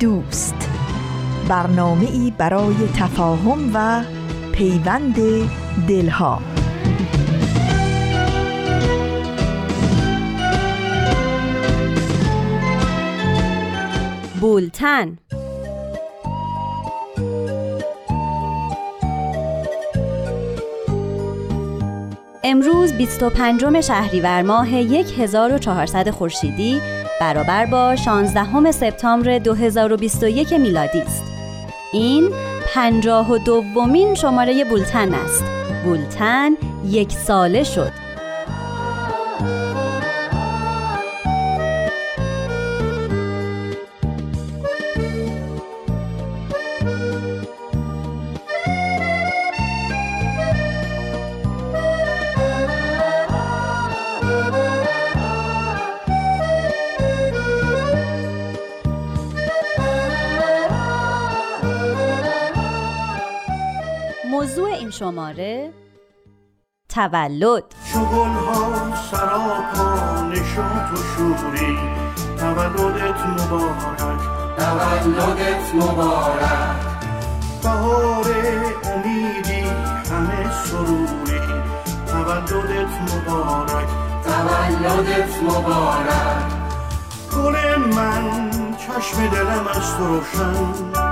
دوست. برنامه ای برای تفاهم و پیوند دلها. بولتن. امروز 25 شهریور ماه 1400 خورشیدی برابر با 16 سپتامبر 2021 میلادی است. این پنجاه و دومین شماره بولتن است. بولتن یک ساله شد. شماره تولد. شگل ها سراپا نشاط و شوری. تولدت مبارک. تولدت مبارک. بهار امیدی همه سروری. تولدت مبارک. تولدت مبارک. گل من چشم دلم از تو روشن.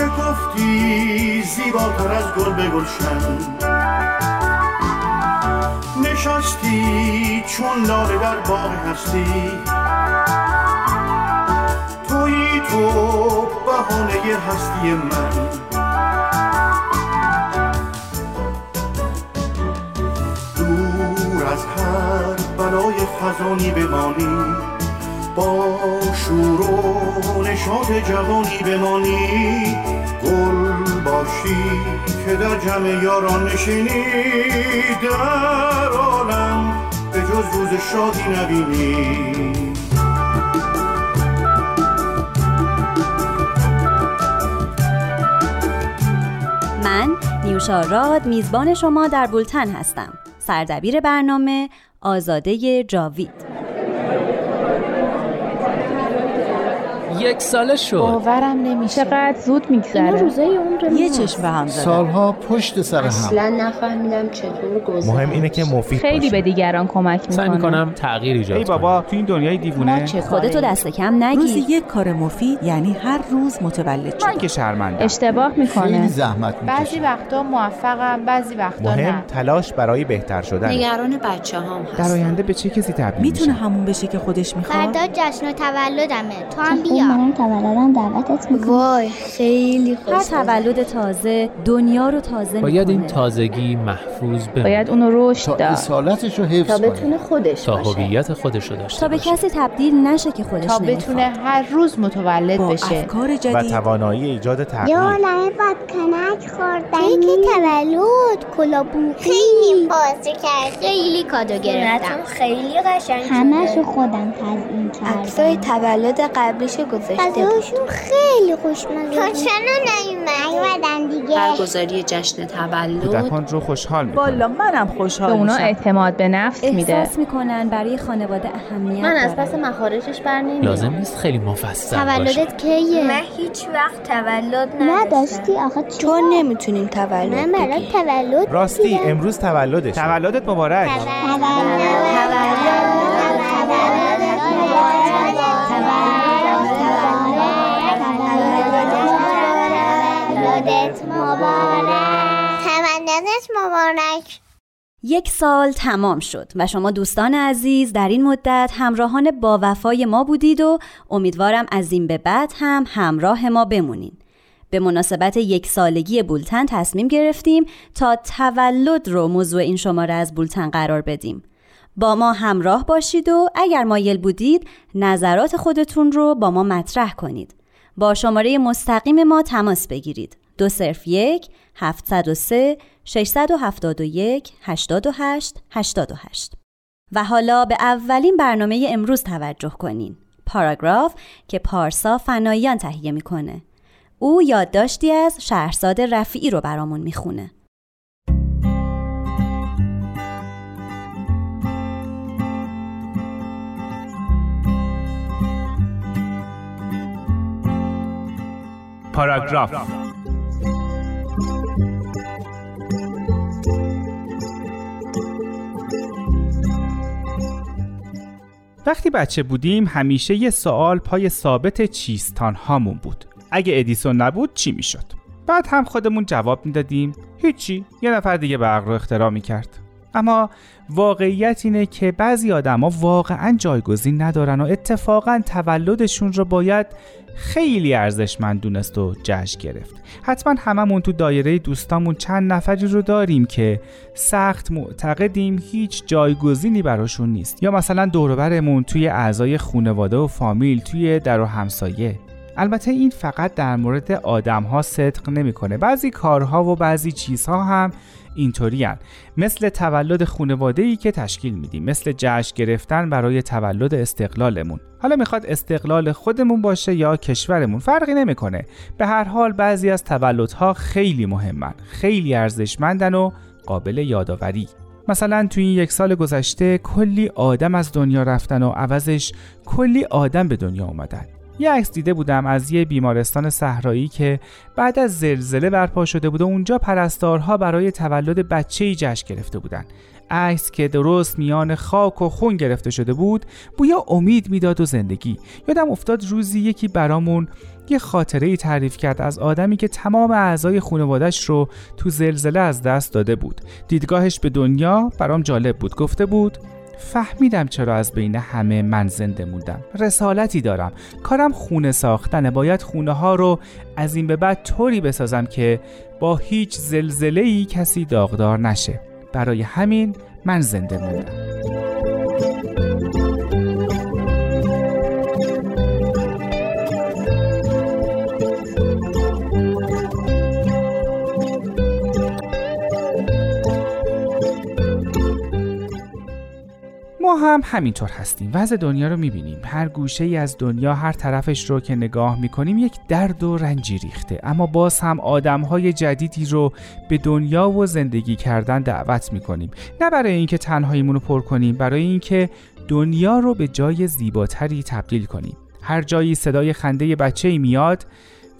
شکفتی زیباتر از گل به گلشن نشستی چون لاله در باغ هستی. توی تو بهانه هستی من. دور از هر بلای خزانی بمانی. شور و نشاط جوانی بمانی گل باشی که در جمع یاران نشینی. در عالم به جز روز شادی نبینی. من نیوشا راد میزبان شما در بولتن هستم. سردبیر برنامه آزاده جاوید. یک ساله شد. باورم نمیشه. چقدر زود میگذره. روزای عمر یه چشم به هم زدن. سالها پشت سر هم. اصلا نفهمیدم چطور گذشت. مهم اینه که مفید خیلی باشه. به دیگران کمک سعی می‌کنه. می‌کنم تغییر ایجاد ای بابا تو این دنیای ما دیوونه چه خودتو؟ دست کم روزی نگیر یک کار مفید یعنی هر روز متولد من شد که شرمنده اشتباه خیلی می‌کنه زحمت بعضی می‌کشه وقتا موفقم بعضی وقتا مهم نه تلاش برای بهتر شدن. نگران بچه هم در هست آینده به چه کسی تبدیل می‌تونه همون بشه که خودش می‌خواد؟ فردا جشن تولدمه. تو هم خب بیا. منم تولدم دعوتت می‌کنم. وای خیلی هر خوش تولد تازه دنیا رو تازه باید این می‌کنه. تازگی محفوظ بمونه. باید اونو رشد تا داد. اصالتش رو تا حفظ کنه. بتونه خودش تا باشه. هویت خودش رو داشته تا به. کسی تبدیل نشه که خودش تا بتونه هر روز متولد با بشه. افکار و جدید. توانایی ایجاد تغییر. یه عالمه بادکنک خوردم کیک تولد کلابو خیلی بازی کرد. خیلی کادو گرفتم. خیلی قشنگ همهشو خودم تزیین کردم. عکسای تولد قبلیش گذاشته غذاشون خیلی خوشمزه. تو چرا نیومدن دیگه. برگزاری جشن تولد. کودکان رو خوشحال می‌کنه والا منم به خوشحال اونا میشم. اعتماد به نفس میده. احساس می‌کنن برای خانواده اهمیت من از. پس مخارجش بر نمیام. لازم نیست خیلی مفصل باشه. تولدت کیه؟ من هیچ وقت تولد نداشتی آخه تو نمی‌تونین تولد من برای تولد راستی امروز تولدش. تولدت مبارک. تولدت مبارک تولدت مبارک یک سال تمام شد و شما دوستان عزیز در این مدت همراهان با وفای ما بودید و امیدوارم از این به بعد هم همراه ما بمونین. به مناسبت یک سالگی بولتن تصمیم گرفتیم تا تولد رو موضوع این شماره از بولتن قرار بدیم. با ما همراه باشید و اگر مایل بودید نظرات خودتون رو با ما مطرح کنید. با شماره مستقیم ما تماس بگیرید. دو صرف یک 703 671 88 88 و حالا به اولین برنامه امروز توجه کنین. پاراگراف که پارسا فنایان تهیه می‌کنه. او یادداشتی از شهرزاد رفیعی رو برامون می‌خونه. پاراگراف وقتی بچه بودیم همیشه یه سوال پای ثابت چیستان هامون بود. اگه ادیسون نبود چی می‌شد؟ بعد هم خودمون جواب می‌دادیم هیچی. یه نفر دیگه برق رو اختراع می‌کرد. اما واقعیت اینه که بعضی آدما واقعا جایگزین ندارن و اتفاقا تولدشون رو باید خیلی ارزشمند دونست و جشن گرفت. حتما هممون تو دایره دوستامون چند نفری رو داریم که سخت معتقدیم هیچ جایگزینی براشون نیست. یا مثلا دوروبرمون توی اعضای خانواده و فامیل توی در و همسایه. البته این فقط در مورد آدم ها صدق نمی‌کنه. بعضی کارها و بعضی چیزها هم اینطوری مثل تولد خانواده ای که تشکیل میدیم. مثل جشن گرفتن برای تولد استقلالمون. حالا می‌خواد استقلال خودمون باشه یا کشورمون؟ فرقی نمی‌کنه. به هر حال بعضی از تولدها خیلی مهمن. خیلی ارزشمندن و قابل یادآوری. مثلا توی این یک سال گذشته کلی آدم از دنیا رفتن و عوضش کلی آدم به دنیا اومدن. یه عکس دیده بودم از یه بیمارستان صحرایی که بعد از زلزله برپا شده بود و اونجا پرستارها برای تولد بچه ای جشن گرفته بودن. عکس که درست میان خاک و خون گرفته شده بود بویا امید می‌داد و زندگی. یادم افتاد روزی یکی برامون یه خاطره ای تعریف کرد از آدمی که تمام اعضای خانوادش رو تو زلزله از دست داده بود. دیدگاهش به دنیا برام جالب بود. گفته بود فهمیدم چرا از بین همه من زنده موندم. رسالتی دارم. کارم خونه ساختنه باید خونه ها رو از این به بعد طوری بسازم که با هیچ زلزله ای کسی داغدار نشه. برای همین من زنده موندم. ما هم همینطور هستیم. وضع دنیا رو می‌بینیم. هر گوشه ای از دنیا هر طرفش رو که نگاه می‌کنیم یک درد و رنجی ریخته. اما باز هم آدم های جدیدی رو به دنیا و زندگی کردن دعوت می‌کنیم. نه برای اینکه تنهاییمون رو پر کنیم برای اینکه دنیا رو به جای زیباتری تبدیل کنیم. هر جایی صدای خنده بچه ای میاد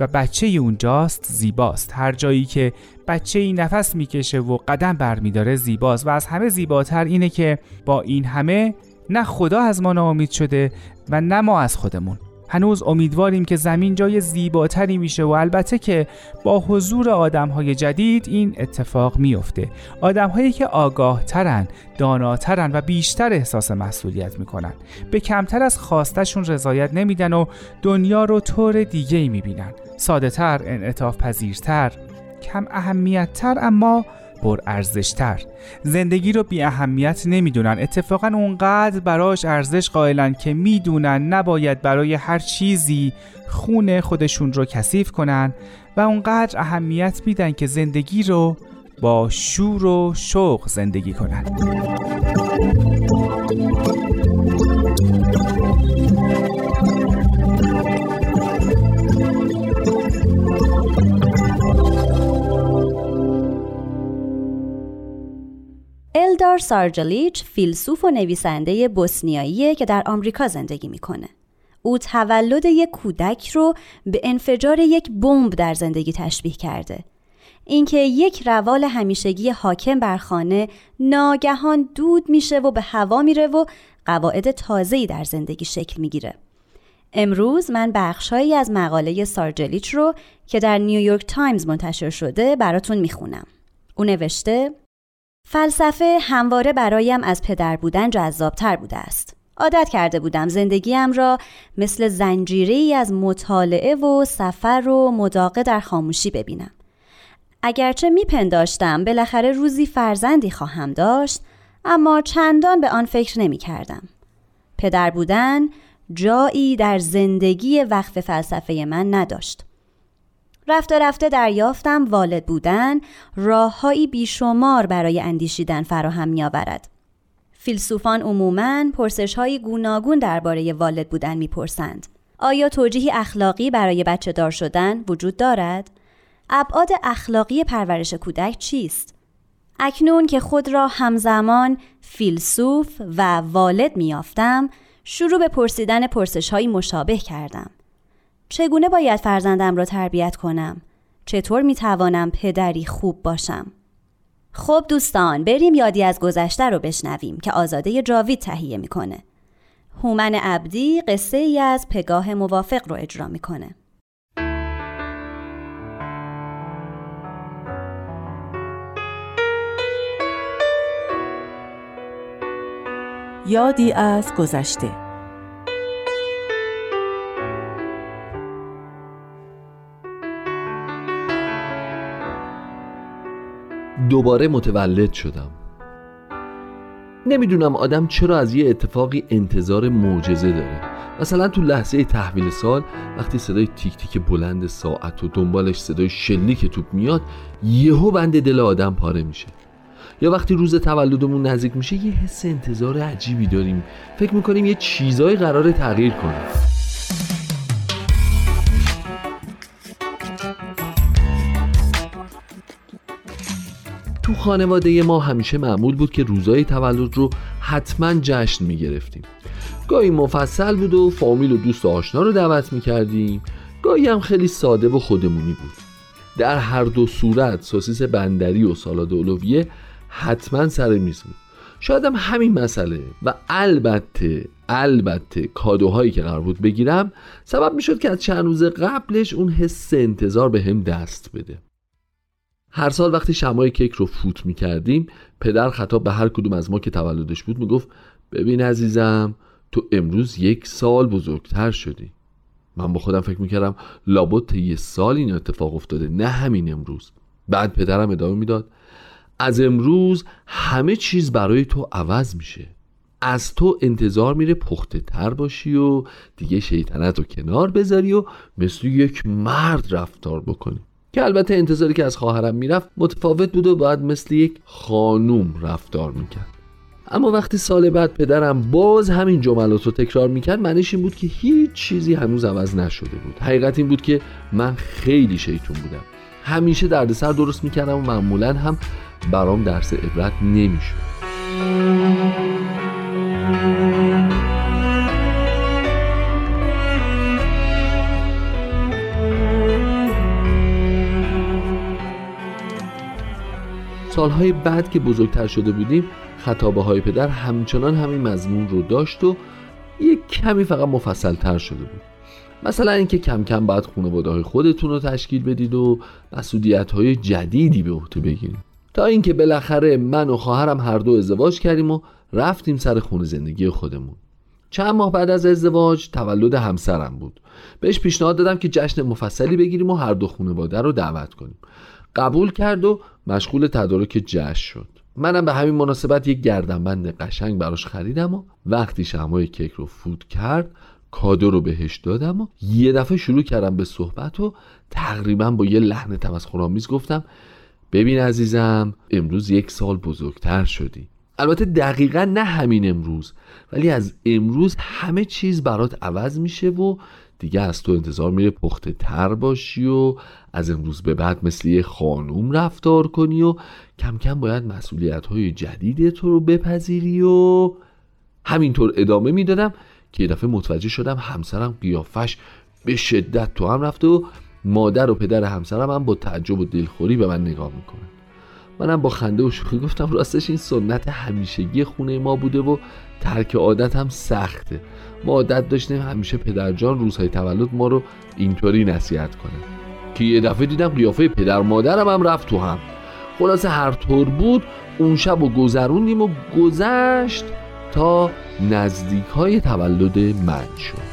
و بچه اونجاست زیباست. هر جایی که بچه ای نفس می‌کشه و قدم برمیداره زیباست. و از همه زیباتر اینه که با این همه نه خدا از ما ناامید شده و نه ما از خودمون. هنوز امیدواریم که زمین جای زیباتری میشه و البته که با حضور آدم های جدید این اتفاق میفته آدم هایی که آگاه ترن داناترن و بیشتر احساس مسئولیت می‌کنن. به کمتر از خواستشون رضایت نمیدن و دنیا رو طور دیگه می‌بینن. ساده تر انعطاف پذیرتر کم اهمیت تر اما پر ارزشتر زندگی رو بی اهمیت نمی‌دونن. اتفاقا اونقدر براش ارزش قائلن که می‌دونن نباید برای هر چیزی خون خودشون رو کثیف کنن و اونقدر اهمیت میدن که زندگی رو با شور و شوق زندگی کنن. الدار سارجلیچ فیلسوف و نویسنده بوسنیاییه که در آمریکا زندگی می‌کنه. او تولد یک کودک رو به انفجار یک بمب در زندگی تشبیه کرده. اینکه یک روال همیشگی حاکم بر خانه ناگهان دود میشه و به هوا میره و قواعد تازه‌ای در زندگی شکل می‌گیره. امروز من بخشهایی از مقاله سارجلیچ رو که در نیویورک تایمز منتشر شده براتون می‌خونم. او نوشته فلسفه همواره برایم از پدر بودن جذابتر بوده است. عادت کرده بودم زندگیم را مثل زنجیری از مطالعه و سفر و مداقه در خاموشی ببینم. اگرچه میپنداشتم بالاخره روزی فرزندی خواهم داشت اما چندان به آن فکر نمی کردم. پدر بودن جایی در زندگی وقف فلسفه من نداشت. رفته رفته دریافتم والد بودن راههایی بیشمار برای اندیشیدن فراهم می آورد. فیلسوفان عموماً پرسش های گوناگون درباره والد بودن می‌پرسند. آیا توجیهی اخلاقی برای بچه دار شدن وجود دارد؟ ابعاد اخلاقی پرورش کودک چیست؟ اکنون که خود را همزمان فیلسوف و والد میافتم شروع به پرسیدن پرسش های مشابه کردم. چگونه باید فرزندم را تربیت کنم؟ چطور می توانم پدری خوب باشم؟ خب دوستان بریم یادی از گذشته رو بشنویم که آزاده جاوید تهیه می‌کنه. هومن عبدی قصه ای از پگاه موافق رو اجرا می‌کنه. یادی از گذشته دوباره متولد شدم. نمی‌دونم آدم چرا از یه اتفاقی انتظار معجزه داره. مثلا تو لحظه تحویل سال وقتی صدای تیک تیک بلند ساعت و دنبالش صدای شلیک توپ میاد یهو بند دل آدم پاره میشه. یا وقتی روز تولدمون نزدیک میشه یه حس انتظار عجیبی داریم. فکر می‌کنیم یه چیزایی قرار تغییر کنه. تو خانواده ما همیشه معمول بود که روزای تولد رو حتما جشن می‌گرفتیم. گاهی مفصل بود و فامیل و دوست و آشنا رو دعوت می‌کردیم. گاهی هم خیلی ساده و خودمونی بود. در هر دو صورت سوسیس بندری و سالاد اولویه حتما سر میز بود. شاید هم همین مسئله و البته البته کادوهایی که قرار بود بگیرم سبب می‌شد که از چند روز قبلش اون حس انتظار به هم دست بده. هر سال وقتی شمای کیک رو فوت می کردیم پدر خطاب به هر کدوم از ما که تولدش بود می‌گفت ببین عزیزم تو امروز یک سال بزرگتر شدی. من با خودم فکر می‌کردم لابد یه سال این اتفاق افتاده نه همین امروز. بعد پدرم ادامه می‌داد از امروز همه چیز برای تو عوض میشه. از تو انتظار میره پخته تر باشی و دیگه شیطنت رو کنار بذاری و مثل یک مرد رفتار بکنی. که البته انتظاری که از خواهرم می‌رفت متفاوت بود و باید مثل یک خانوم رفتار می‌کرد. اما وقتی سال بعد پدرم باز همین جملات رو تکرار می‌کرد معنیش این بود که هیچ چیزی هنوز عوض نشده بود. حقیقت این بود که من خیلی شیطون بودم. همیشه دردسر درست می‌کردم و معمولا هم برام درس عبرت نمی‌شد. سالهای بعد که بزرگتر شده بودیم خطابه های پدر همچنان همین مضمون رو داشت و یک کمی فقط مفصل تر شده بود. مثلا اینکه کم کم باید خانواده های خودتون رو تشکیل بدید و مسئولیت های جدیدی به عهده بگیرید. تا اینکه بالاخره من و خواهرم هر دو ازدواج کردیم و رفتیم سر خونه زندگی خودمون. چند ماه بعد از ازدواج تولد همسرم بود. بهش پیشنهاد دادم که جشن مفصلی بگیریم و هر دو خانواده رو دعوت کنیم. قبول کرد و مشغول تدارک جشن شد. منم به همین مناسبت یک گردنبند قشنگ براش خریدم و وقتی شمای کیک رو فوت کرد کادو رو بهش دادم و یه دفعه شروع کردم به صحبت و تقریبا با یه لحن تمسخرآمیز گفتم ببین عزیزم امروز یک سال بزرگتر شدی. البته دقیقا نه همین امروز ولی از امروز همه چیز برات عوض میشه و دیگه از تو انتظار میره پخته تر باشی و از امروز به بعد مثل یه خانوم رفتار کنی و کم کم باید مسئولیت های جدید تو رو بپذیری و همینطور ادامه می‌دادم که یه دفعه متوجه شدم همسرم قیافش به شدت تو هم رفته و مادر و پدر همسرم هم با تعجب و دلخوری به من نگاه می‌کنن. منم با خنده و شوخی گفتم راستش این سنت همیشگی خونه ما بوده و ترک عادت هم سخته. ما عادت داشتیم همیشه پدرجان روزهای تولد ما رو اینطوری نصیحت کنه. که یه دفعه دیدم قیافه پدر مادرم هم رفت تو هم. خلاصه هر طور بود اون شب و گذروندیم و گذشت تا نزدیک های تولد من شد.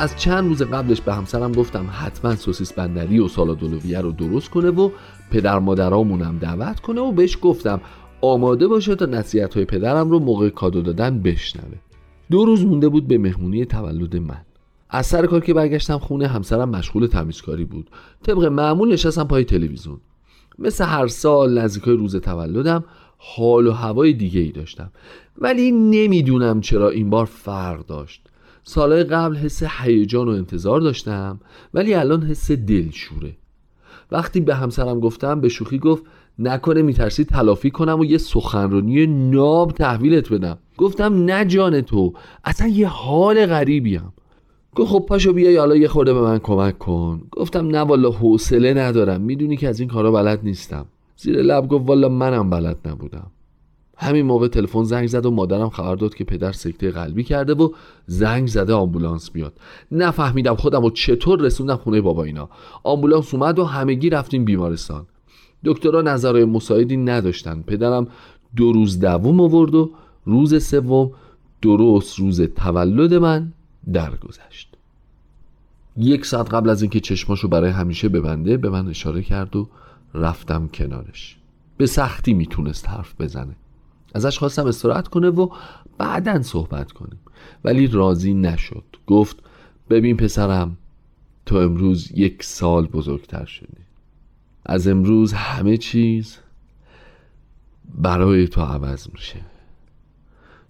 از چند روز قبلش به همسرم گفتم حتما سوسیس بندری و سالادولویه رو درست کنه و پدر مادرامونم دعوت کنه و بهش گفتم آماده باشه تا نصیحت های پدرم رو موقع کادو دادن بشنوه. دو روز مونده بود به مهمونی تولد من. از سر کار که برگشتم خونه همسرم مشغول تمیزکاری بود. طبق معمول نشستم پای تلویزیون. مثل هر سال نزدیکای روز تولدم حال و هوای دیگه ای داشتم. ولی نمی‌دونم چرا این بار فرق داشت. سالهای قبل حس هیجان و انتظار داشتم ولی الان حس دلشوره. وقتی به همسرم گفتم به شوخی گفت نکنه میترسی تلافی کنم و یه سخنرانی ناب تحویلت بدم. گفتم نه جان تو اصلا یه حال غریبیم گفت خب پاشو بیای حالا یه خورده به من کمک کن. گفتم نه والا حوصله ندارم می‌دونی که از این کارا بلد نیستم. زیر لب گفت والا منم بلد نبودم. همین موقع تلفن زنگ زد و مادرم خبر داد که پدر سکته قلبی کرده و زنگ زده آمبولانس بیاد نفهمیدم خودم و چطور رسوندم خونه بابا اینا. آمبولانس اومد و همگی رفتیم بیمارستان. دکترها نظرهای مساعدی نداشتن. پدرم دو روز دوم آورد و روز سوم درست روز تولد من درگذشت. یک ساعت قبل از اینکه چشماشو برای همیشه ببنده به من اشاره کرد و رفتم کنارش. به سختی می‌تونست حرف بزنه. ازش خواستم استراحت کنه و بعدا صحبت کنیم. ولی راضی نشد. گفت ببین پسرم تو امروز یک سال بزرگتر شدی. از امروز همه چیز برای تو عوض میشه.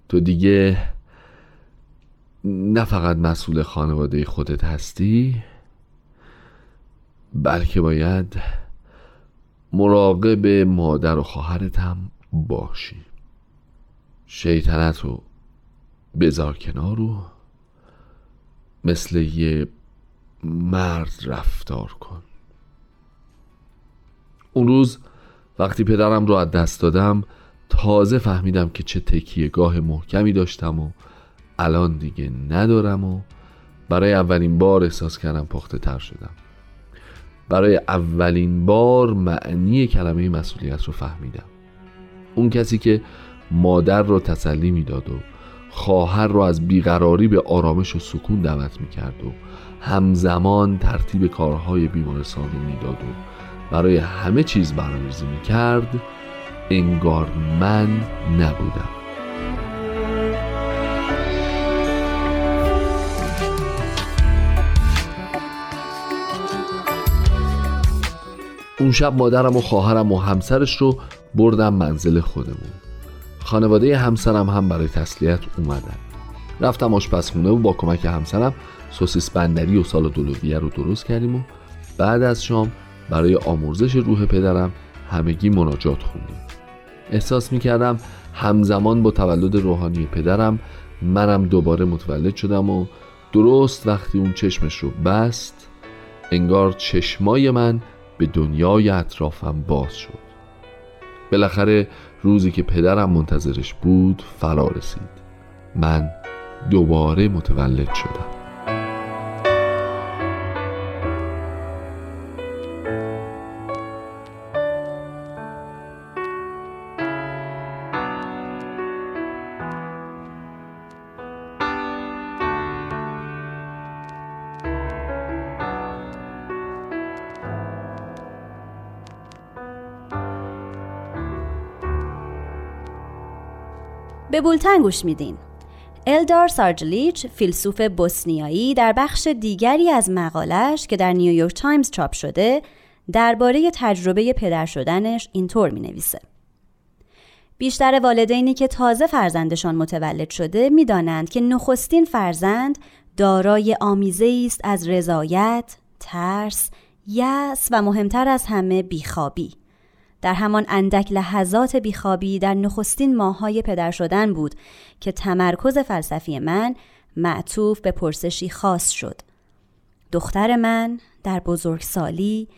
تو دیگه نه فقط مسئول خانواده خودت هستی بلکه باید مراقب مادر و خواهرت هم باشی. شیطنت رو بذار کنار رو مثل یه مرد رفتار کن. اون روز وقتی پدرم رو از دست دادم تازه فهمیدم که چه تکیه گاه محکمی داشتم و الان دیگه ندارم و برای اولین بار احساس کردم پخته تر شدم. برای اولین بار معنی کلمه مسئولیت رو فهمیدم. اون کسی که مادر رو تسلی می‌داد و خواهر رو از بیقراری به آرامش و سکون دعوت می‌کرد و همزمان ترتیب کارهای بیمارستان رو می‌داد و برای همه چیز برنامه‌ریزی می‌کرد انگار من نبودم. اون شب مادرم و خواهرم و همسرش رو بردم منزل خودمون. خانواده همسرم هم برای تسلیت اومدن. رفتم آشپزخونه و با کمک همسرم سوسیس بندری و سال دولویه رو درست کردیم و بعد از شام برای آمرزش روح پدرم همگی مناجات خوندیم. احساس می‌کردم همزمان با تولد روحانی پدرم منم دوباره متولد شدم و درست وقتی اون چشمش رو بست انگار چشمای من به دنیای اطرافم باز شد. بالاخره روزی که پدرم منتظرش بود فرا رسید. من دوباره متولد شدم. به بولتن گوش میدین الدار سارجلیچ فیلسوف بوسنیایی در بخش دیگری از مقالش که در نیویورک تایمز چاپ شده درباره تجربه پدر شدنش اینطور می نویسه. بیشتر والدینی که تازه فرزندشان متولد شده می‌دانند که نخستین فرزند دارای آمیزه‌ای است از رضایت، ترس، یأس و مهمتر از همه بیخوابی. در همان اندک لحظات بیخوابی در نخستین ماهای پدر شدن بود که تمرکز فلسفی من معطوف به پرسشی خاص شد. دختر من در بزرگسالی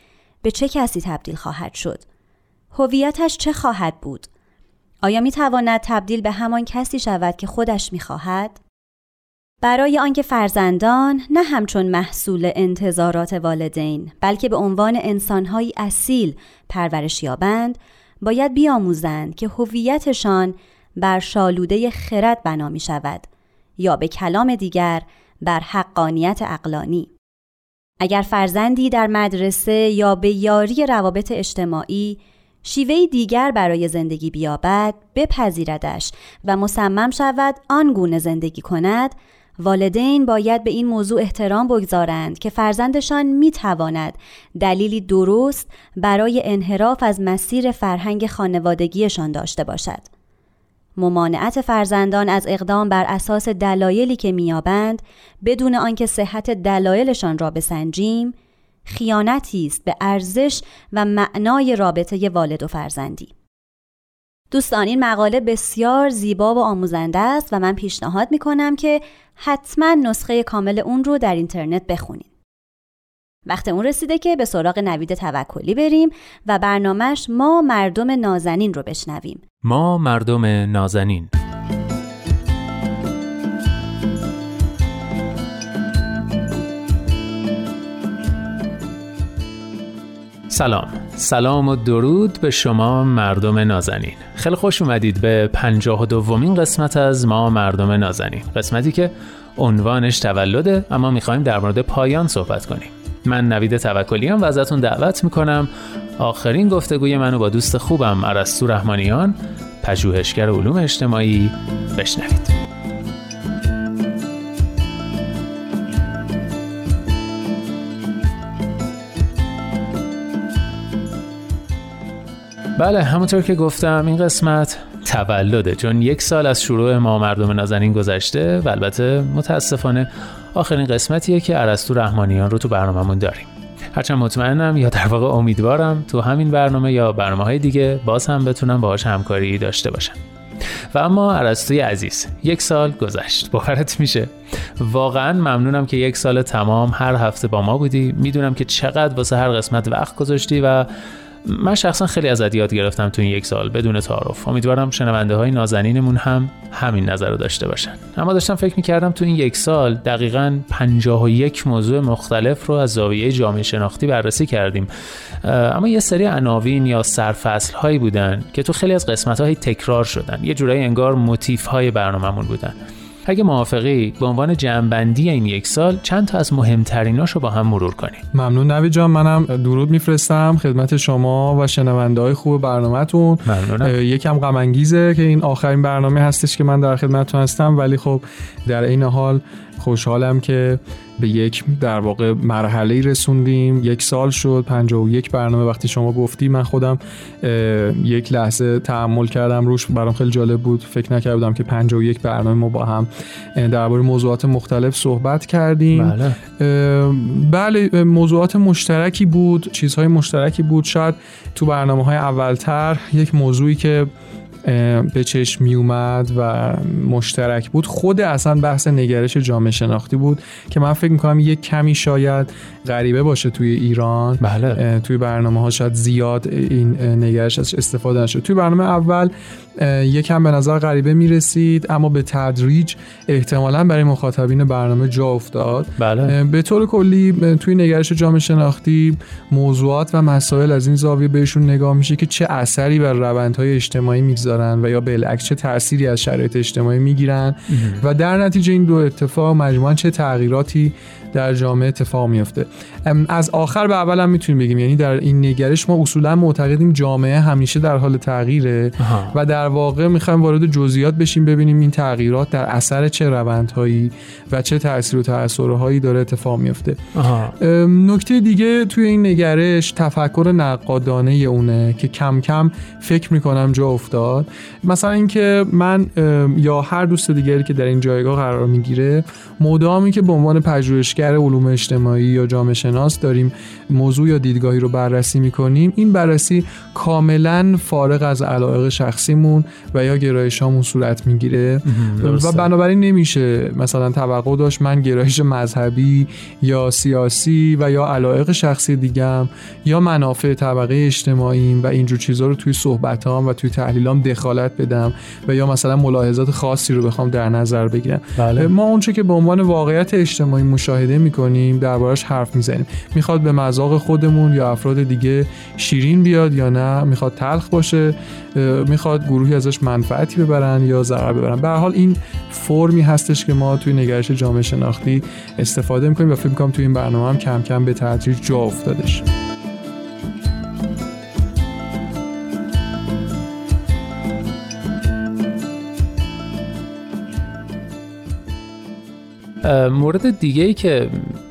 به چه کسی تبدیل خواهد شد؟ هویتش چه خواهد بود؟ آیا می تواند تبدیل به همان کسی شود که خودش می خواهد؟ برای آنکه فرزندان نه همچون محصول انتظارات والدین بلکه به عنوان انسانهایی اصیل پرورش یابند باید بیاموزند که هویتشان بر شالوده خرد بنا می شود یا به کلام دیگر بر حقانیت اقلانی. اگر فرزندی در مدرسه یا به یاری روابط اجتماعی شیوهی دیگر برای زندگی بیابد بپذیردش و مصمم شود آن گونه زندگی کند والدین باید به این موضوع احترام بگذارند که فرزندشان می تواند دلیلی درست برای انحراف از مسیر فرهنگ خانوادگیشان داشته باشد. ممانعت فرزندان از اقدام بر اساس دلایلی که میابند بدون آنکه صحت دلایلشان را بسنجیم خیانتی است به ارزش و معنای رابطه والد و فرزندی. دوستان این مقاله بسیار زیبا و آموزنده است و من پیشنهاد می کنم که حتما نسخه کامل اون رو در اینترنت بخونید. وقت اون رسیده که به سراغ نوید توکلی بریم و برنامهش ما مردم نازنین رو بشنویم. ما مردم نازنین سلام. سلام و درود به شما مردم نازنین. خیلی خوش اومدید به پنجاه و دومین قسمت از ما مردم نازنین. قسمتی که عنوانش تولده اما می‌خوایم در مورد پایان صحبت کنیم. من نوید توکلیام و ازتون دعوت می‌کنم آخرین گفتگوی منو با دوست خوبم عرستو رحمانیان پژوهشگر علوم اجتماعی بشنوید. بله همونطور که گفتم این قسمت تولده چون یک سال از شروع ما مردم نازنین گذشته و البته متاسفانه آخرین قسمتیه که عرستو رحمانیان رو تو برنامهمون داریم. هرچند مطمئنم یا در واقع امیدوارم تو همین برنامه یا برنامه های دیگه باز هم بتونم باهاش همکاری داشته باشم. و اما عرستوی عزیز یک سال گذشت. باورت میشه؟ واقعا ممنونم که یک سال تمام هر هفته با ما بودی. می‌دونم که چقدر واسه هر قسمت وقت گذاشتی و من شخصا خیلی ازت یاد گرفتم تو این یک سال بدون تعارف. امیدوارم شنونده های نازنینمون هم همین نظر رو داشته باشن. اما داشتم فکر می‌کردم تو این یک سال دقیقا 51 موضوع مختلف رو از زاویه جامعه شناختی بررسی کردیم. اما یه سری عناوین یا سرفصل هایی بودن که تو خیلی از قسمت های تکرار شدن. یه جورایی انگار موتیف های برنامهمون بودن. اگه موافقی به عنوان جمعبندی این یک سال چند تا از مهمتریناش رو با هم مرور کنیم. ممنون نوید جان منم درود میفرستم خدمت شما و شنونده های خوب برنامهتون. ممنونم. یکم غم انگیزه که این آخرین برنامه هستش که من در خدمتتون هستم ولی خب در این حال خوشحالم که به یک در واقع مرحله رسوندیم. یک سال شد 51 برنامه وقتی شما گفتی من خودم یک لحظه تحمل کردم روش. برام خیلی جالب بود. فکر نکردم که 51 برنامه ما با هم درباره موضوعات مختلف صحبت کردیم. بله. بله موضوعات مشترکی بود چیزهای مشترکی بود. شاید تو برنامه های اولتر یک موضوعی که به چشم می اومد و مشترک بود. خود اصلا بحث نگرش جامعه شناختی بود که من فکر می‌کنم یک کمی شاید غریبه باشه توی ایران. بله. توی برنامه ها شاید زیاد این نگرش ازش استفاده نشد. توی برنامه اول یکم به نظر غریبه می‌رسید اما به تدریج احتمالا برای مخاطبین برنامه جا افتاد. بله. به طور کلی توی نگرش جامعه شناختی موضوعات و مسائل از این زاویه بهشون نگاه میشه که چه اثری بر روندهای اجتماعی می‌گذارن و یا بالعکس چه تأثیری از شرایط اجتماعی می‌گیرن. و در نتیجه این دو اتفاق مجموعا چه تغییراتی در جامعه اتفاق میفته از آخر به اول هم می‌تونیم بگیم. یعنی در این نگرش ما اصولا معتقدیم جامعه همیشه در حال تغییره و در واقع می‌خوایم وارد جزئیات بشیم ببینیم این تغییرات در اثر چه روندهایی و چه تاثیر و تاثیرهایی داره اتفاق میفته نکته دیگه توی این نگرش تفکر نقادانه اونه که کم کم فکر می‌کنم جا افتاد. مثلا اینکه من یا هر دوست دیگری که در این جایگاه قرار می‌گیره مدامی که به عنوان پژوهشگر علوم اجتماعی یا جامعه شناس داریم موضوع یا دیدگاهی رو بررسی می‌کنیم. این بررسی کاملا فارغ از علایق شخصیمون و یا گرایشامون صورت می‌گیره. و بنابراین نمیشه مثلا توقع داشت من گرایش مذهبی یا سیاسی و یا علایق شخصی دیگم یا منافع طبقه اجتماعیم و اینجور چیزها رو توی صحبتام و توی تحلیلام دخالت بدم و یا مثلا ملاحظات خاصی رو بخوام در نظر بگیرم. بله. ما اونچه که به عنوان واقعیت اجتماعی مشاهده می‌کنیم دربارش حرف می‌زنیم. می‌خواد به مذاق خودمون یا افراد دیگه شیرین بیاد یا نه می‌خواد تلخ باشه می‌خواد گروهی ازش منفعتی ببرن یا ضرر ببرن. به حال این فرمی هستش که ما توی نگرش جامعه شناختی استفاده می‌کنیم و فکر می‌کنم توی این برنامه هم کم کم به تدریج جا افتادش. مورد دیگه ای که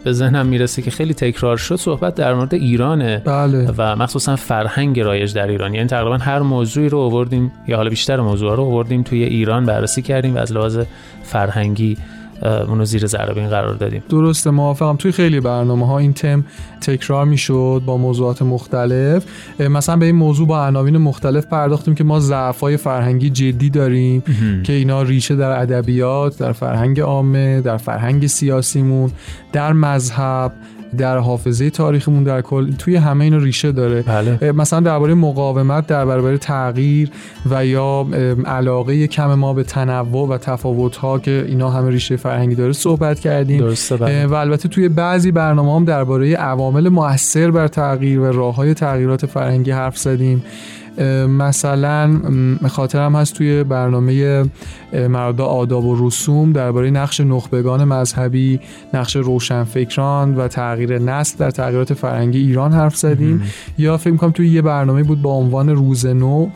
به ذهنم می‌رسه که خیلی تکرار شد صحبت در مورد ایرانه. بله. و مخصوصا فرهنگ رایج در ایران. یعنی تقریبا هر موضوعی رو آوردیم یا حالا بیشتر موضوع رو آوردیم توی ایران بررسی کردیم و از لحاظ فرهنگی اونو زیر ذره بین قرار دادیم. درسته موافقم. توی خیلی برنامه ها این تم تکرار می‌شد با موضوعات مختلف. مثلا به این موضوع با عناوین مختلف پرداختیم که ما ضعف‌های فرهنگی جدی داریم که اینا ریشه در ادبیات در فرهنگ عامه در فرهنگ سیاسیمون در مذهب در حافظه تاریخمون در کل توی همه اینا ریشه داره بله. مثلا درباره مقاومت در برابر تغییر و یا علاقه کم ما به تنوع و تفاوت ها که اینا همه ریشه فرهنگی داره صحبت کردیم درسته بله. و البته توی بعضی برنامه هم درباره عوامل مؤثر بر تغییر و راه های تغییرات فرهنگی حرف زدیم مثلا خاطرم هست توی برنامه مردا آداب و رسوم درباره نقش نخبگان مذهبی نقش روشنفکران و تغییر نسل در تغییرات فرهنگی ایران حرف زدیم. یا فکر می‌کنم توی یه برنامه بود با عنوان روز نو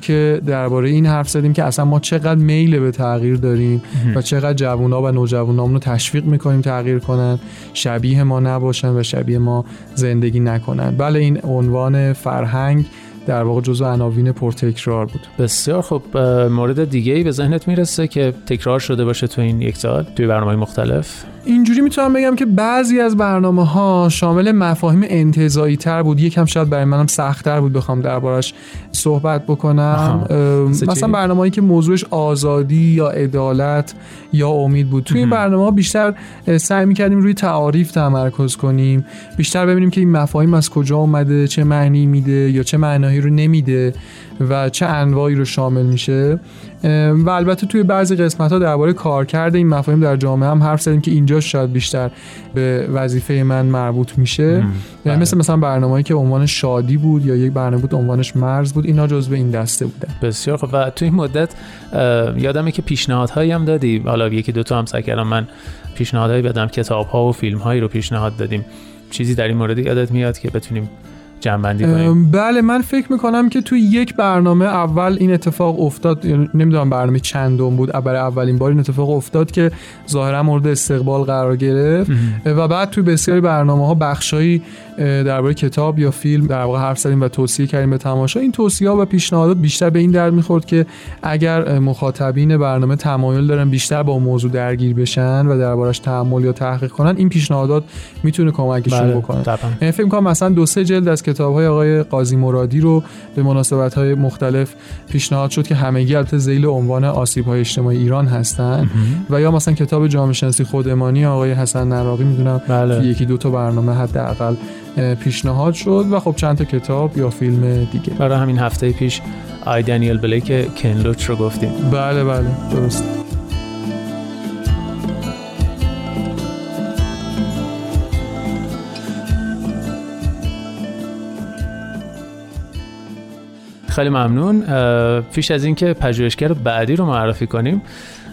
که درباره این حرف زدیم که اصلا ما چقدر میل به تغییر داریم و چقدر جوونا و نوجوانامون رو تشویق می‌کنیم تغییر کنن. شبیه ما نباشن و شبیه ما زندگی نکنن. بله این عنوان فرهنگ در واقع جزو عناوین پرتکرار بود. بسیار خب مورد دیگه ای به ذهنت می‌رسه که تکرار شده باشه تو این یک سال توی برنامه مختلف؟ اینجوری می‌تونم بگم که بعضی از برنامه ها شامل مفاهیم انتظایی تر بود. یکم شاید برای منم سختتر بود بخوام دربارش صحبت بکنم؟ مثلا برنامه هایی که موضوعش آزادی یا عدالت یا امید بود. توی این برنامه ها بیشتر سعی می‌کردیم روی تعاریف تمرکز کنیم. بیشتر ببینیم که این مفاهیم از کجا اومده چه معنی میده یا چه معنایی رو نمیده. و چه انواعی رو شامل میشه. و البته توی بعضی قسمت ها درباره کارکرد این مفاهیم در جامعه هم حرف زدیم که اینجا شاید بیشتر به وظیفه من مربوط میشه. یعنی مثل مثلا برنامه‌ای که عنوان شادی بود یا یک برنامه بود عنوانش مرز بود اینا جزو این دسته بودن بسیار خب و تو این مدت یادمه که پیشنهادهایی هم دادی. حالا یکی دو تا هم سعی کردم من پیشنهادهایی بدم کتاب ها و فیلم هایی رو پیشنهاد دادیم. چیزی در این مورد یادت میاد که بتونیم جنبندی کنیم. بله من فکر می‌کنم که توی یک برنامه اول این اتفاق افتاد یعنی نمی‌دونم برنامه چندم بود برای اولین بار این اتفاق افتاد که ظاهرا مورد استقبال قرار گرفت. و بعد توی بسیاری برنامه ها بخشایی درباره کتاب یا فیلم در واقع حرف زدیم و توصیه کردیم به تماشا این توصیه ها و پیشنهادات بیشتر به این درد می‌خورد که اگر مخاطبین برنامه تمایل دارن بیشتر با موضوع درگیر بشن و دربارش تحمل یا تحقیق کنن این پیشنهادات می‌تونه کمکشون بله، بکنه. یعنی فکر کنم مثلا دو سه جلد از کتاب های آقای قاضی مرادی رو به مناسبت های مختلف پیشنهاد شد که همگی البته ذیل عنوان آسیب های اجتماعی ایران هستن و یا مثلا کتاب جامعه شناسی خودمانی آقای حسن نراقی می‌دونم بله. یکی دو تا برنامه حداقل پیشنهاد شد و خب چند تا کتاب یا فیلم دیگه. برای همین هفته پیش آی دانیل بلیک کنلوچ رو گفتیم. بله بله درست. خیلی ممنون. پیش از اینکه پژوهشگر بعدی رو معرفی کنیم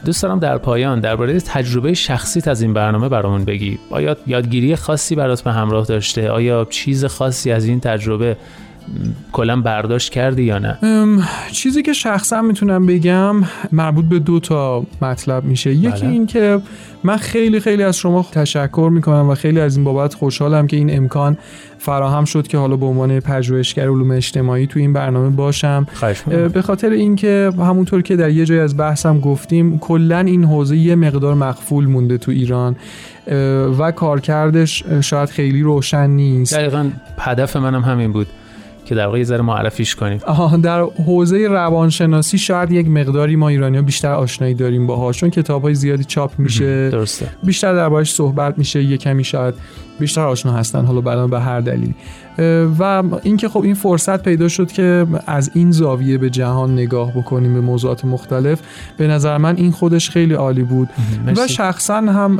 دوست دارم در پایان درباره تجربه شخصیت از این برنامه برامون بگی. آیا یادگیری خاصی برات به همراه داشته؟ آیا چیز خاصی از این تجربه کلا برداشت کردی یا نه؟ چیزی که شخصا می‌تونم بگم مربوط به دو تا مطلب میشه. یکی بله. این که من خیلی خیلی از شما تشکر می‌کنم و خیلی از این بابت خوشحالم که این امکان فراهم شد که حالا به عنوان پژوهشگر علوم اجتماعی تو این برنامه باشم. به خاطر اینکه همونطور که در یه جای از بحثم گفتیم کلا این حوزه یه مقدار مخفول مونده تو ایران و کارکردش شاید خیلی روشن نیست. دقیقا هدف منم همین بود که در واقع یه ذره معرفیش کنیم. آها در حوزه روانشناسی شاید یک مقداری ما ایرانی بیشتر آشنایی داریم باهاش چون کتاب های زیادی چاپ میشه. درسته. بیشتر دربارش صحبت میشه یه کمی شاید بیشتر آشنا هستن حالا بعدا به هر دلیلی. و اینکه خب این فرصت پیدا شد که از این زاویه به جهان نگاه بکنیم به موضوعات مختلف به نظر من این خودش خیلی عالی بود. مرسی. و شخصا هم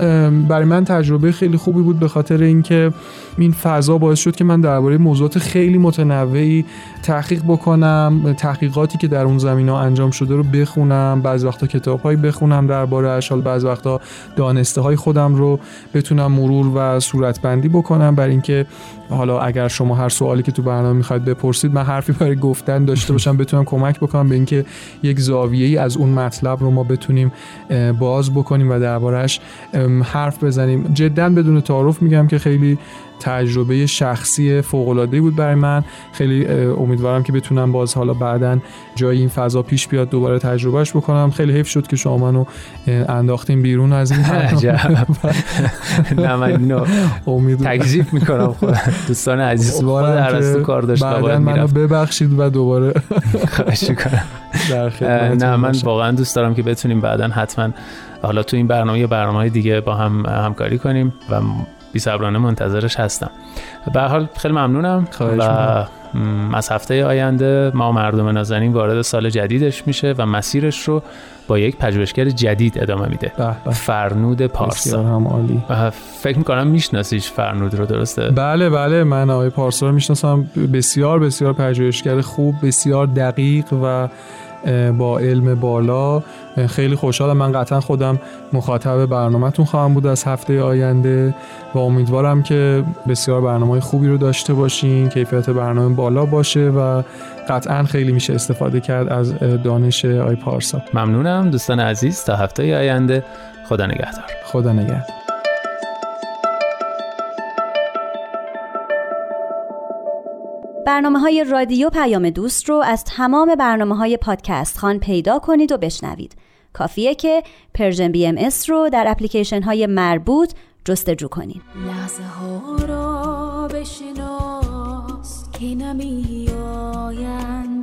برای من تجربه خیلی خوبی بود به خاطر اینکه این فضا باعث شد که من درباره موضوعات خیلی متنوعی تحقیق بکنم تحقیقاتی که در اون زمین ها انجام شده رو بخونم بعض وقتا کتاب هایی بخونم درباره اشال بعض وقتا دانسته های خودم رو بتونم مرور و صورتبندی بکنم. برای اینکه حالا اگر شما هر سوالی که تو برنامه می‌خواید بپرسید من حرفی برای گفتن داشته باشم بتونم کمک بکنم به اینکه یک زاویه ای از اون مطلب رو ما بتونیم باز بکنیم و دربارهش حرف بزنیم. جدا بدون تعارف میگم که خیلی تجربه شخصی فوق بود برای من. خیلی امیدوارم که بتونم باز حالا بعدا جای این فضا پیش بیاد دوباره تجربهش بکنم. خیلی حیف شد که شما منو انداختیم بیرون از این نه من اینو تکذیب می‌کنم. خود دوستان عزیز خود ارسطو کار داشت بعدا منو ببخشید و دوباره خواهش نه من واقعا دوست دارم که بتونیم بعدا حتما حالا تو این برنامه یا برنامه دیگه با هم همکاری کنیم و بی صبرانه منتظرش هستم. به حال خیلی ممنونم و از هفته آینده ما مردم نازنین وارد سال جدیدش میشه و مسیرش رو با یک پژوهشگر جدید ادامه میده. فرنود پارسا. هم عالی. فکر می‌کنم میشناسیش فرنود رو درسته؟ بله بله من آقای پارسا رو می‌شناسم. بسیار بسیار پژوهشگر خوب بسیار دقیق و با علم بالا. خیلی خوشحالم. من قطعا خودم مخاطب برنامهتون خواهم بود از هفته آینده و امیدوارم که بسیار برنامه خوبی رو داشته باشین کیفیت برنامه بالا باشه و قطعا خیلی میشه استفاده کرد از دانش آی پارسا. ممنونم دوستان عزیز. تا هفته آینده خدا نگهدار. خدا نگهدار. برنامه های رادیو پیام دوست رو از تمام برنامه های پادکست‌خوان پیدا کنید و بشنوید. کافیه که Persian BMS رو در اپلیکیشن های مربوط جستجو کنید. لحظه ها را بشناس که نمی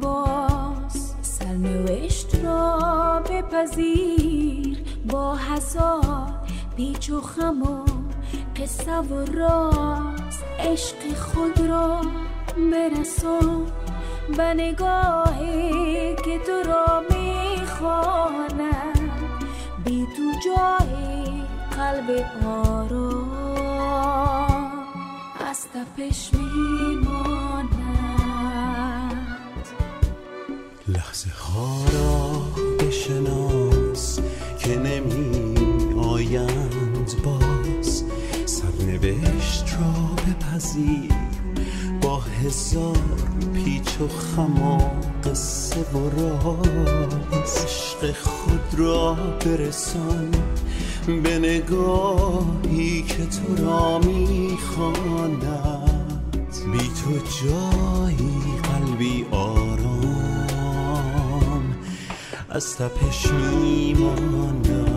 باز سرنوشت را بپذیر با هزار پیچ و خم و قصه و راز عشق خود را برسون به نگاهی که تو را می‌خواند بی تو جای قلب آرام از تپش میماند. لحظه ها را بشناس که نمی آیند باز. سرنوشت را بپذیر هزار پیچ و خم و قصه و راز. عشق خود را برسان به نگاهی که تو را می‌خواند. بی تو جایی قلبی آرام. از تپش میماند.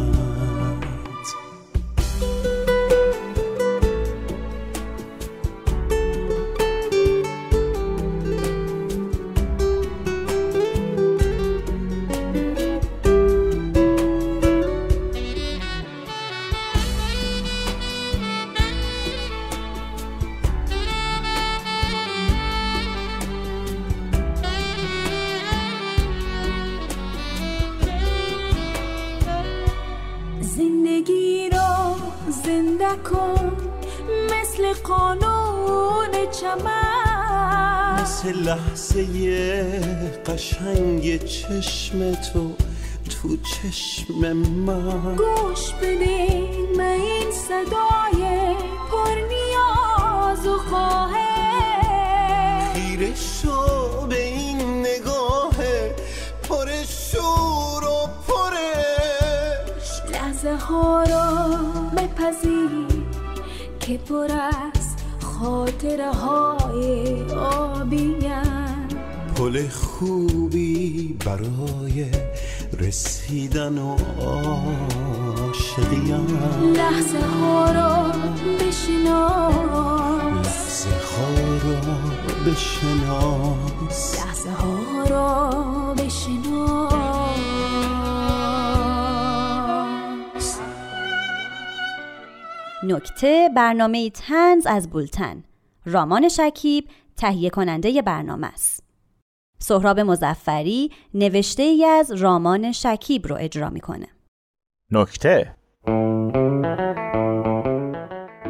چشم من. گوش بده من این صدای پر نیاز و خواهش خیره شو به این نگاه پر شور و پرش لحظه ها را بپذیر که پر از خاطره های آبیم پل خوبی برای رسیدن و عاشقیم لحظه ها را بشناس لحظه ها را بشناس لحظه ها را بشناس نکته برنامه تنز از بولتن. رامان شکیب تهیه کننده برنامه است. سهراب مزفری نوشته ای از رامان شکیب رو اجرا می‌کنه. نکته.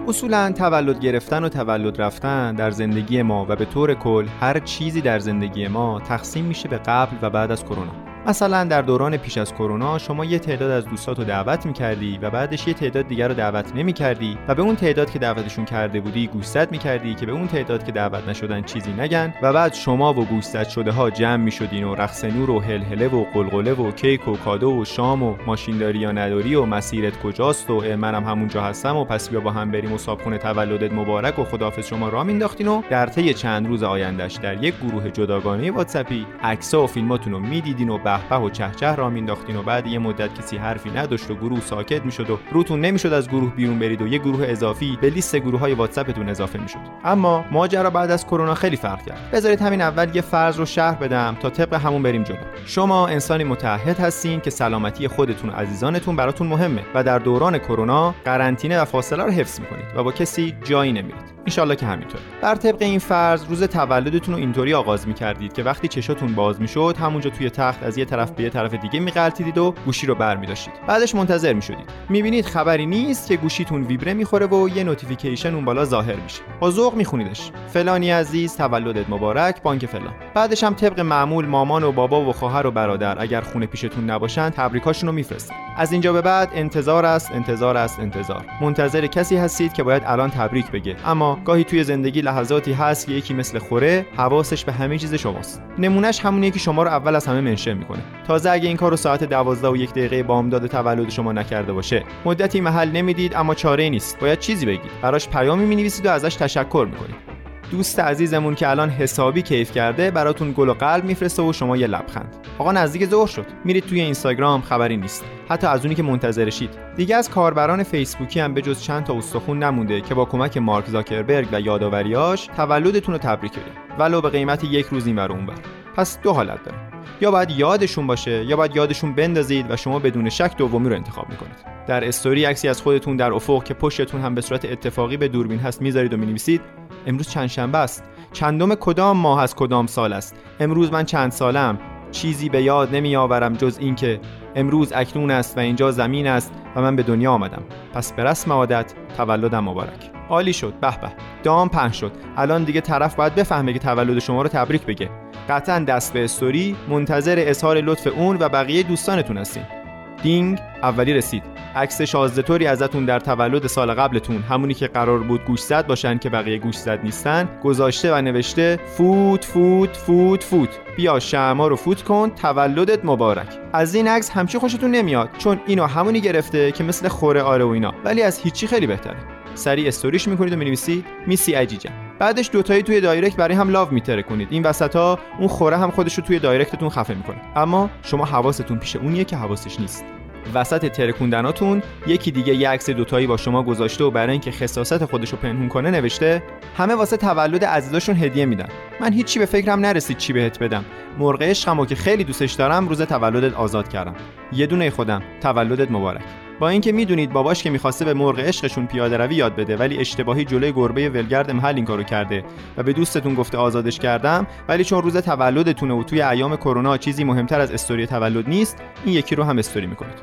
اصولا تولد گرفتن و تولد رفتن در زندگی ما و به طور کل هر چیزی در زندگی ما تقسیم میشه به قبل و بعد از کرونا. مثلا در دوران پیش از کرونا شما یه تعداد از دوستات رو دعوت می‌کردی و بعدش یه تعداد دیگر رو دعوت نمی‌کردی و به اون تعداد که دعوتشون کرده بودی گوشزد می‌کردی که به اون تعداد که دعوت نشدن چیزی نگن و بعد شما و گوشزد شده ها جمع می‌شدین و رقص نور و هلهله و قلقله و کیک و کادو و شام و ماشینداری یا نداری و مسیرت کجاست و منم همونجا هستم و پس بیا با هم بریم و صابخونه تولدت مبارک و خداحافظ شما را مینداختین و در طی چند روز آیندهش در یک گروه جداگانه واتسپی عکس‌ها و فیلماتون رو می‌دیدین و به و چهچه را مینداختین و بعد یه مدت کسی حرفی نداشت و گروه ساکت می‌شد و روتون نمی‌شد از گروه بیرون برید و یه گروه اضافی به لیست گروه های واتساپتون اضافه می‌شد. اما ماجرا بعد از کرونا خیلی فرق کرد. بذارید همین اول یه فرض رو شرح بدم تا طبق همون بریم جلو. شما انسانی متعهد هستین که سلامتی خودتون و عزیزانتون براتون مهمه و در دوران کرونا قرنطینه و فاصله رو حفظ می‌کنید و با کسی جایی نمیرید. انشالله که همینطور. بر طبق این فرض روز تولدتون رو اینطوری آغاز می‌کردید که وقتی چشاتون باز می‌شد همونجا توی تخت از یه طرف به یه طرف دیگه میغلطیدید و گوشی رو برمیداشتید. بعدش منتظر می‌شدید. می‌بینید خبری نیست که گوشیتون ویبره می‌خوره و یه notification اون بالا ظاهر میشه. با ذوق میخونیدش. فلانی عزیز تولدت مبارک بانک فلان. بعدش هم طبق معمول مامان و بابا و خواهر و برادر اگر خونه پیشتون نباشن تبریکاشون رو میفرستن. از اینجا به بعد انتظار است انتظار است انتظار. منتظر کسی هستید که باید الان تبریک بگه. اما گاهی توی زندگی لحظاتی هست که یکی مثل خوره حواسش به همه چیز شماست. نمونهش همونیه که شما رو اول از همه mention می‌کنه. تازه اگه این کار رو ساعت 12 و یک دقیقه بامداد تولد شما نکرده باشه مدتی محل نمی‌دید اما چاره نیست. باید چیزی بگید. براش پیامی می‌نویسید و ازش تشکر می‌کنید. دوست عزیزمون که الان حسابی کیف کرده براتون گل و قلب میفرسته و شما یه لبخند. آقا نزدیک ظهر شد. میرید توی اینستاگرام خبری نیست. حتی از اونی که منتظرشید دیگه از کاربران فیسبوکی هم به جز چند تا استخون نمونده که با کمک مارک زاکربرگ و یادآوریاش تولدتون رو تبریک بگه ولو به قیمت یک روز این اون بر پس دو حالت داره. یا باید یادشون باشه یا باید یادشون بندازید و شما بدون شک دومی رو انتخاب می‌کنید. در استوری عکسی از خودتون در افق که پشتتون هم به صورت اتفاقی به دوربین هست می‌ذارید و می‌نویسید. امروز چند شنبه است. چندم کدام ماه از کدام سال است؟ امروز من چند سالم؟ چیزی به یاد نمی آورم جز اینکه امروز اکنون است و اینجا زمین است و من به دنیا آمدم. پس به رسم عادت تولدم مبارک. عالی شد. به به. دام پهن شد. الان دیگه طرف باید بفهمه که تولد شما رو تبریک بگه. قطعا دست به استوری منتظر اظهار لطف اون و بقیه دوستانتون هستین. دینگ اولی رسید. عکس شازده ازتون در تولد سال قبلتون. همونی که قرار بود گوش زد باشن که بقیه گوش زد نیستن. گذاشته و نوشته فوت فوت فوت فوت. بیا شما رو فوت کن. تولدت مبارک. از این عکس همچی خوشتون نمیاد چون اینو همونی گرفته که مثل خوره آره و اینا. ولی از هیچی خیلی بهتره. سریع استوریش می‌کنید و می‌نویسید میسی عجیجم بعدش دوتایی توی دایرکت برای هم لاو میتره کنید. این وسطا اون خوره هم خودش رو توی دایرکتتون خفه می‌کنه. اما شما حواستون پیش اونیه که حواسش نیست. وسط ترکوندناتون یکی دیگه یه عکس دوتایی با شما گذاشته و برای اینکه خصاصت خودش رو پنهون کنه نوشته همه واسه تولد عزیزاشون هدیه میدن. من هیچی به فکرم نرسید چی بهت بدم. مرغ عشقمو که خیلی دوستش دارم روز تولدت آزاد کردم. یه دونه خودم. تولدت مبارک. با اینکه می‌دونید باباش که می‌خواسته به مرغ عشقشون پیاده روی یاد بده ولی اشتباهی جلوی گربه ولگرد محل این کارو کرده و به دوستتون گفته آزادش کردم. ولی چون روز تولدتونه و توی ایام کرونا چیزی مهمتر از استوری تولد نیست این یکی رو هم استوری می‌کنید.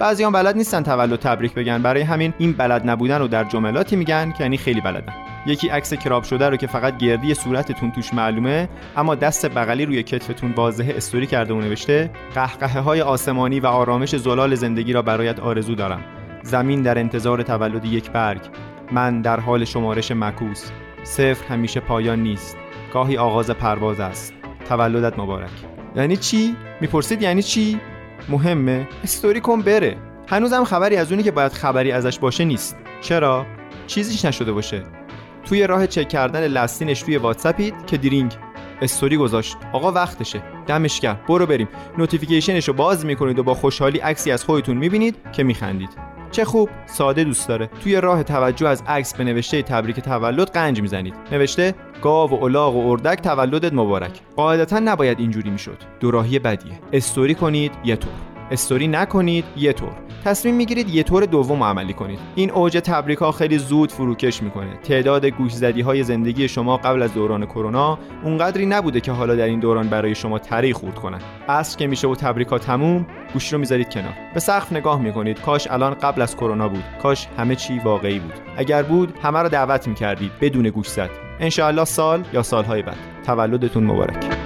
بعضیان بلد نیستن تولد تبریک بگن. برای همین این بلد نبودن رو در جملاتی میگن که یعنی خیلی بلدن. یکی عکس کراب شده رو که فقط گردی صورتتون توش معلومه اما دست بغلی روی کتفتون واضحه استوری کرده و نوشته قهقهه های آسمانی و آرامش زلال زندگی را برایت آرزو دارم. زمین در انتظار تولد یک برگ. من در حال شمارش مکوس صفر همیشه پایان نیست. گاهی آغاز پرواز است. تولدت مبارک. یعنی چی؟ می‌پرسید یعنی چی؟ مهمه. استوری کن بره. هنوزم خبری از اونی که باید خبری ازش باشه نیست. چرا؟ چیزیش نشده باشه. توی راه چک کردن لستینش توی واتساپید که دیرینگ. استوری گذاشت. آقا وقتشه. دمش کرد برو بریم. notification ش رو باز می‌کنید و با خوشحالی عکسی از خودتون می‌بینید که میخندید. چه خوب ساده دوست داره. توی راه توجه از عکس به نوشته تبریک تولد غنج می‌زنید. نوشته گاو و الاغ و اردک تولدت مبارک. قاعدتا نباید اینجوری می‌شد. دوراهی بدیه. استوری کنید یه طور. استوری نکنید یه طور. تصمیم می‌گیرید یه طور دوم عملی کنید. این اوج تبریک ها خیلی زود فروکش می‌کنه. تعداد گوش زدی های زندگی شما قبل از دوران کرونا اونقدری نبوده که حالا در این دوران برای شما تاریخ خورد کنن. عصر که میشه و تبریک ها تموم گوشی رو می‌ذارید کنار. به سقف نگاه می‌کنید. کاش الان قبل از کرونا بود. کاش همه چی واقعی بود. اگر بود همه رو دعوت می‌کردید بدون گوش زد انشاءالله سال یا سالهای بعد. تولدتون مبارک.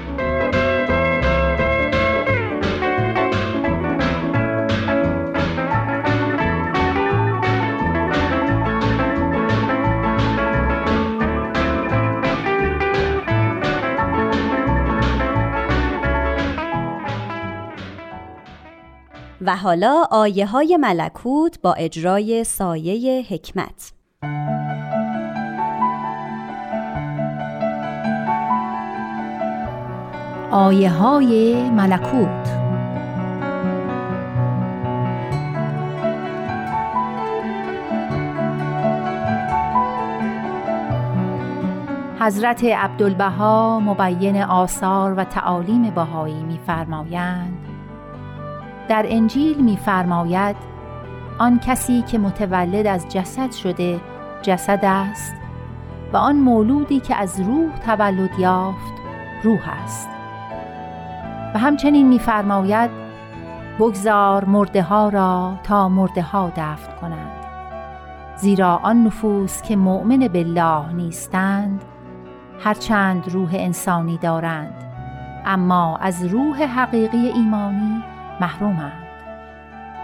حالا آیه های ملکوت با اجرای سایه حکمت. آیه های ملکوت. حضرت عبدالبها مبین آثار و تعالیم بهایی می‌فرمایند. در انجیل می‌فرماید آن کسی که متولد از جسد شده جسد است و آن مولودی که از روح تولد یافت روح است. و همچنین می‌فرماید بگذار مرده ها را تا مرده ها دفن کنند. زیرا آن نفوس که مؤمن بالله نیستند هرچند روح انسانی دارند. اما از روح حقیقی ایمانی محرومند.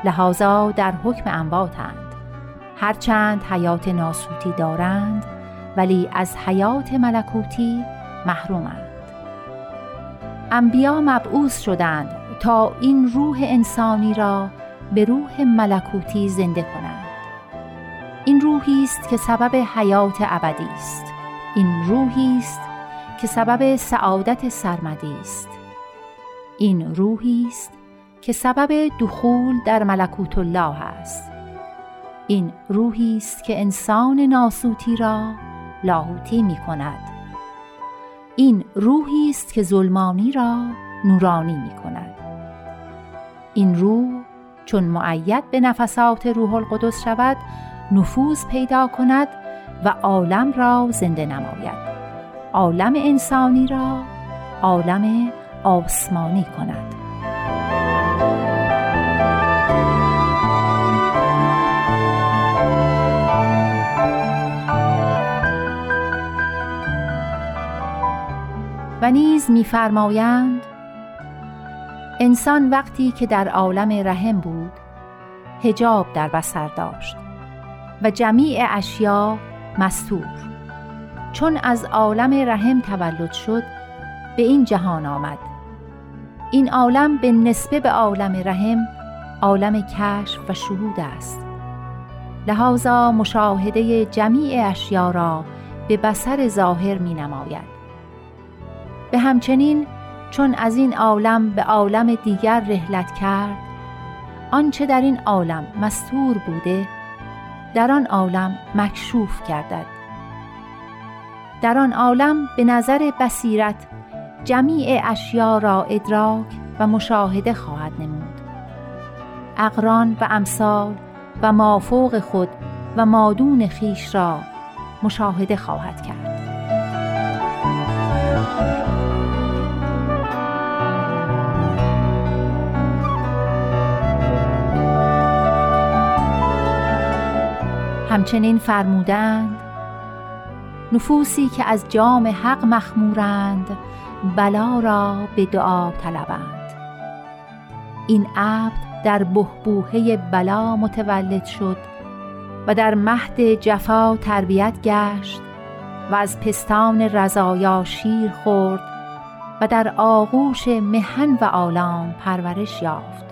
لحاظا در حکم امواتند. هرچند حیات ناسوتی دارند ولی از حیات ملکوتی محرومند. انبیا مبعوث شدند تا این روح انسانی را به روح ملکوتی زنده کنند. این روحی است که سبب حیات ابدی است. این روحی است که سبب سعادت سرمدی است. این روحی است که سبب دخول در ملکوت الله است. این روحی است که انسان ناسوتی را لاهوتی می کند. این روحی است که ظلمانی را نورانی می کند. این روح چون معید به نفسات روح القدس شود نفوذ پیدا کند و عالم را زنده نماید. عالم انسانی را عالم آسمانی کند. نیز می‌فرمایند انسان وقتی که در عالم رحم بود هجاب در بسر داشت و جمیع اشیا مستور. چون از عالم رحم تولد شد به این جهان آمد. این عالم به نسبه به عالم رحم عالم کشف و شهود است. لحاظا مشاهده جمیع اشیا را به بسر ظاهر می نماید به همچنین چون از این عالم به عالم دیگر رحلت کرد آنچه در این عالم مستور بوده در آن عالم مکشوف گردد. در آن عالم به نظر بصیرت جمیع اشیا را ادراک و مشاهده خواهد نمود. اقران و امثال و مافوق خود و مادون خیش را مشاهده خواهد کرد. همچنین فرمودند نفوسی که از جام حق مخمورند بلا را به دعا طلبند. این عبد در بهبوهه بلا متولد شد و در مهد جفا تربیت گشت و از پستان رضایا شیر خورد و در آغوش مهن و آلام پرورش یافت.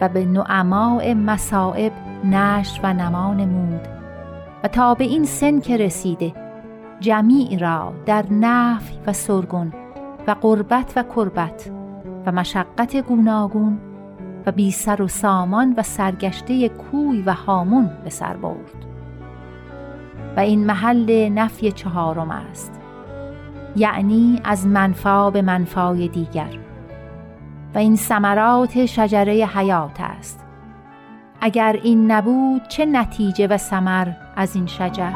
و به نعماء مصائب نشر و نما نمود. و تا به این سن که رسیده جمیع را در نفی و سرگون و قربت و کربت و مشقت گوناگون و بی سر و سامان و سرگشته کوی و هامون به سر برد. و این محل نفی چهارم است. یعنی از منفا به منفای دیگر. و این ثمرات شجره حیات است. اگر این نبود چه نتیجه و ثمر از این شجر؟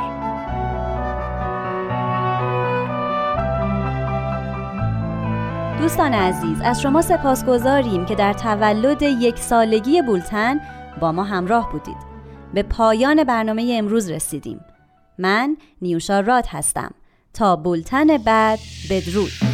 دوستان عزیز از شما سپاسگزاریم که در تولد یک سالگی بولتن با ما همراه بودید. به پایان برنامه امروز رسیدیم. من نیوشا راد هستم. تا بولتن بعد بدرود.